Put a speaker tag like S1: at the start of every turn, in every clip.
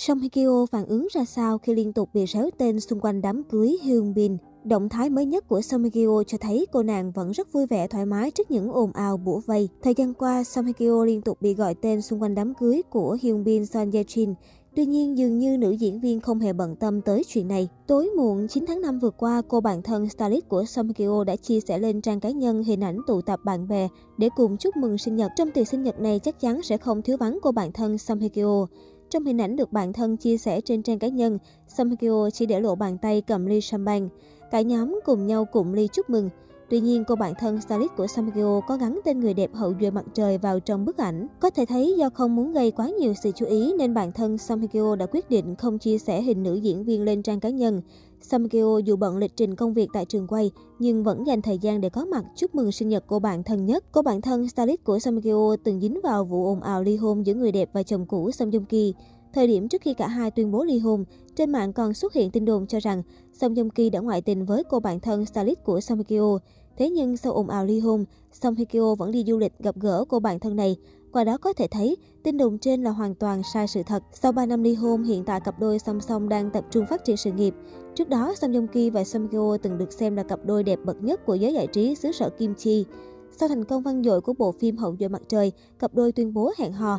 S1: Song Hye Kyo phản ứng ra sao khi liên tục bị réo tên xung quanh đám cưới Hyun Bin? Động thái mới nhất của Song Hye Kyo cho thấy cô nàng vẫn rất vui vẻ thoải mái trước những ồn ào bủa vây. Thời gian qua, Song Hye Kyo liên tục bị gọi tên xung quanh đám cưới của Hyun Bin Son Ye Jin. Tuy nhiên, dường như nữ diễn viên không hề bận tâm tới chuyện này. Tối muộn 9 tháng 5 vừa qua, cô bạn thân stylist của Song Hye Kyo đã chia sẻ lên trang cá nhân hình ảnh tụ tập bạn bè để cùng chúc mừng sinh nhật. Trong tiệc sinh nhật này chắc chắn sẽ không thiếu vắng cô bạn thân Song Hye Kyo. Trong hình ảnh được bạn thân chia sẻ trên trang cá nhân, Song Hye chỉ để lộ bàn tay cầm ly champagne. Cả nhóm cùng nhau cụm ly chúc mừng. Tuy nhiên, cô bạn thân stylist của Samgyo có gắn tên người đẹp hậu duệ mặt trời vào trong bức ảnh. Có thể thấy do không muốn gây quá nhiều sự chú ý nên bạn thân Samgyo đã quyết định không chia sẻ hình nữ diễn viên lên trang cá nhân. Samgyo dù bận lịch trình công việc tại trường quay nhưng vẫn dành thời gian để có mặt chúc mừng sinh nhật cô bạn thân nhất. Cô bạn thân stylist của Samgyo từng dính vào vụ ồn ào ly hôn giữa người đẹp và chồng cũ Song Joong Ki. Thời điểm trước khi cả hai tuyên bố ly hôn, trên mạng còn xuất hiện tin đồn cho rằng Song Joong Ki đã ngoại tình với cô bạn thân stylist của Song Hye Kyo. Thế nhưng sau ồn ào ly hôn, Song Hye Kyo vẫn đi du lịch gặp gỡ cô bạn thân này. Qua đó có thể thấy, tin đồn trên là hoàn toàn sai sự thật. Sau 3 năm ly hôn, hiện tại cặp đôi song song đang tập trung phát triển sự nghiệp. Trước đó, Song Joong Ki và Song Hye Kyo từng được xem là cặp đôi đẹp bậc nhất của giới giải trí xứ sở Kim Chi. Sau thành công vang dội của bộ phim Hậu duệ mặt trời, cặp đôi tuyên bố hẹn hò.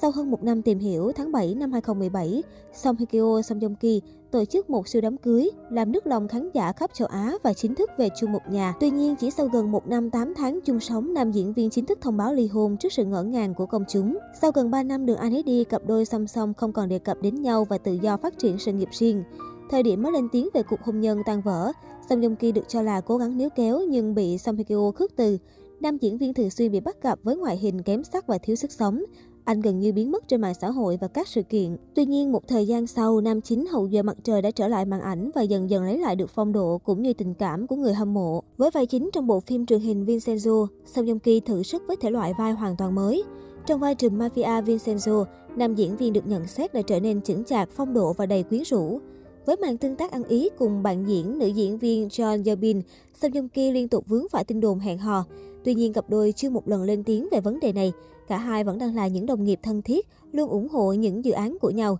S1: Sau hơn một năm tìm hiểu, tháng 7 năm 2017, Song Hye Kyo Song Joong Ki tổ chức một siêu đám cưới, làm nức lòng khán giả khắp châu Á và chính thức về chung một nhà. Tuy nhiên, chỉ sau gần một năm 8 tháng chung sống, nam diễn viên chính thức thông báo ly hôn trước sự ngỡ ngàng của công chúng. Sau gần 3 năm đường anh ấy đi, cặp đôi song song không còn đề cập đến nhau và tự do phát triển sự nghiệp riêng. Thời điểm mới lên tiếng về cuộc hôn nhân tan vỡ, Song Joong Ki được cho là cố gắng níu kéo nhưng bị Song Hye Kyo khước từ. Nam diễn viên thường xuyên bị bắt gặp với ngoại hình kém sắc và thiếu sức sống. Anh gần như biến mất trên mạng xã hội và các sự kiện. Tuy nhiên, một thời gian sau, nam chính hậu duệ mặt trời đã trở lại màn ảnh và dần dần lấy lại được phong độ cũng như tình cảm của người hâm mộ. Với vai chính trong bộ phim truyền hình Vincenzo, Song Joong Ki thử sức với thể loại vai hoàn toàn mới. Trong vai trùm mafia Vincenzo, nam diễn viên được nhận xét đã trở nên chững chạc, phong độ và đầy quyến rũ. Với màn tương tác ăn ý cùng bạn diễn nữ diễn viên John Yeobin, Song Joong Ki liên tục vướng phải tin đồn hẹn hò. Tuy nhiên, cặp đôi chưa một lần lên tiếng về vấn đề này. Cả hai vẫn đang là những đồng nghiệp thân thiết, luôn ủng hộ những dự án của nhau.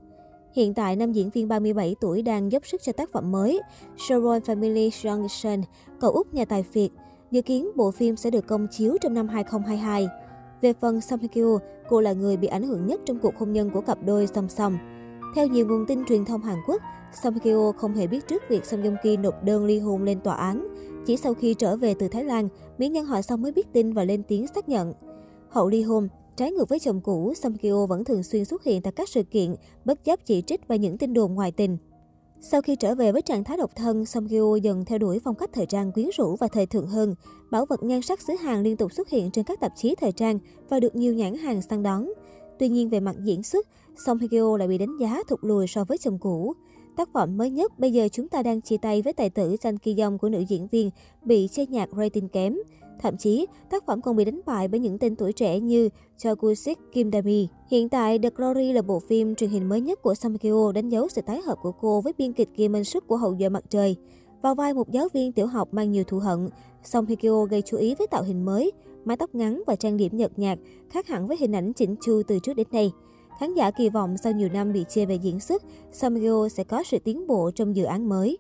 S1: Hiện tại, nam diễn viên 37 tuổi đang dốc sức cho tác phẩm mới, Sharon Family Junction, cậu út nhà tài phiệt. Dự kiến bộ phim sẽ được công chiếu trong năm 2022. Về phần Song Hye Kyo, cô là người bị ảnh hưởng nhất trong cuộc hôn nhân của cặp đôi song song. Theo nhiều nguồn tin truyền thông Hàn Quốc, Song Hye Kyo không hề biết trước việc Song Joong Ki nộp đơn ly hôn lên tòa án. Chỉ sau khi trở về từ Thái Lan, mỹ nhân họ Song mới biết tin và lên tiếng xác nhận. Hậu ly hôn, trái ngược với chồng cũ, Song Kyo vẫn thường xuyên xuất hiện tại các sự kiện, bất chấp chỉ trích và những tin đồn ngoài tình. Sau khi trở về với trạng thái độc thân, Song Kyo dần theo đuổi phong cách thời trang quyến rũ và thời thượng hơn. Bảo vật nhan sắc xứ Hàn liên tục xuất hiện trên các tạp chí thời trang và được nhiều nhãn hàng săn đón. Tuy nhiên về mặt diễn xuất, Song Hye Kyo lại bị đánh giá thụt lùi so với chồng cũ. Tác phẩm mới nhất, bây giờ chúng ta đang chia tay với tài tử Jang Ki Yong của nữ diễn viên, bị chê nhạc rating kém. Thậm chí, tác phẩm còn bị đánh bại bởi những tên tuổi trẻ như Cho Gu-sik, Kim Da-mi. Hiện tại, The Glory là bộ phim truyền hình mới nhất của Sam Kyo đánh dấu sự tái hợp của cô với biên kịch Kim Minh Suk của Hậu duệ mặt trời. Vào vai một giáo viên tiểu học mang nhiều thù hận, Song Hye Kyo gây chú ý với tạo hình mới, mái tóc ngắn và trang điểm nhợt nhạt, khác hẳn với hình ảnh chỉnh chu từ trước đến nay. Khán giả kỳ vọng sau nhiều năm bị chê về diễn xuất, Song Hye sẽ có sự tiến bộ trong dự án mới.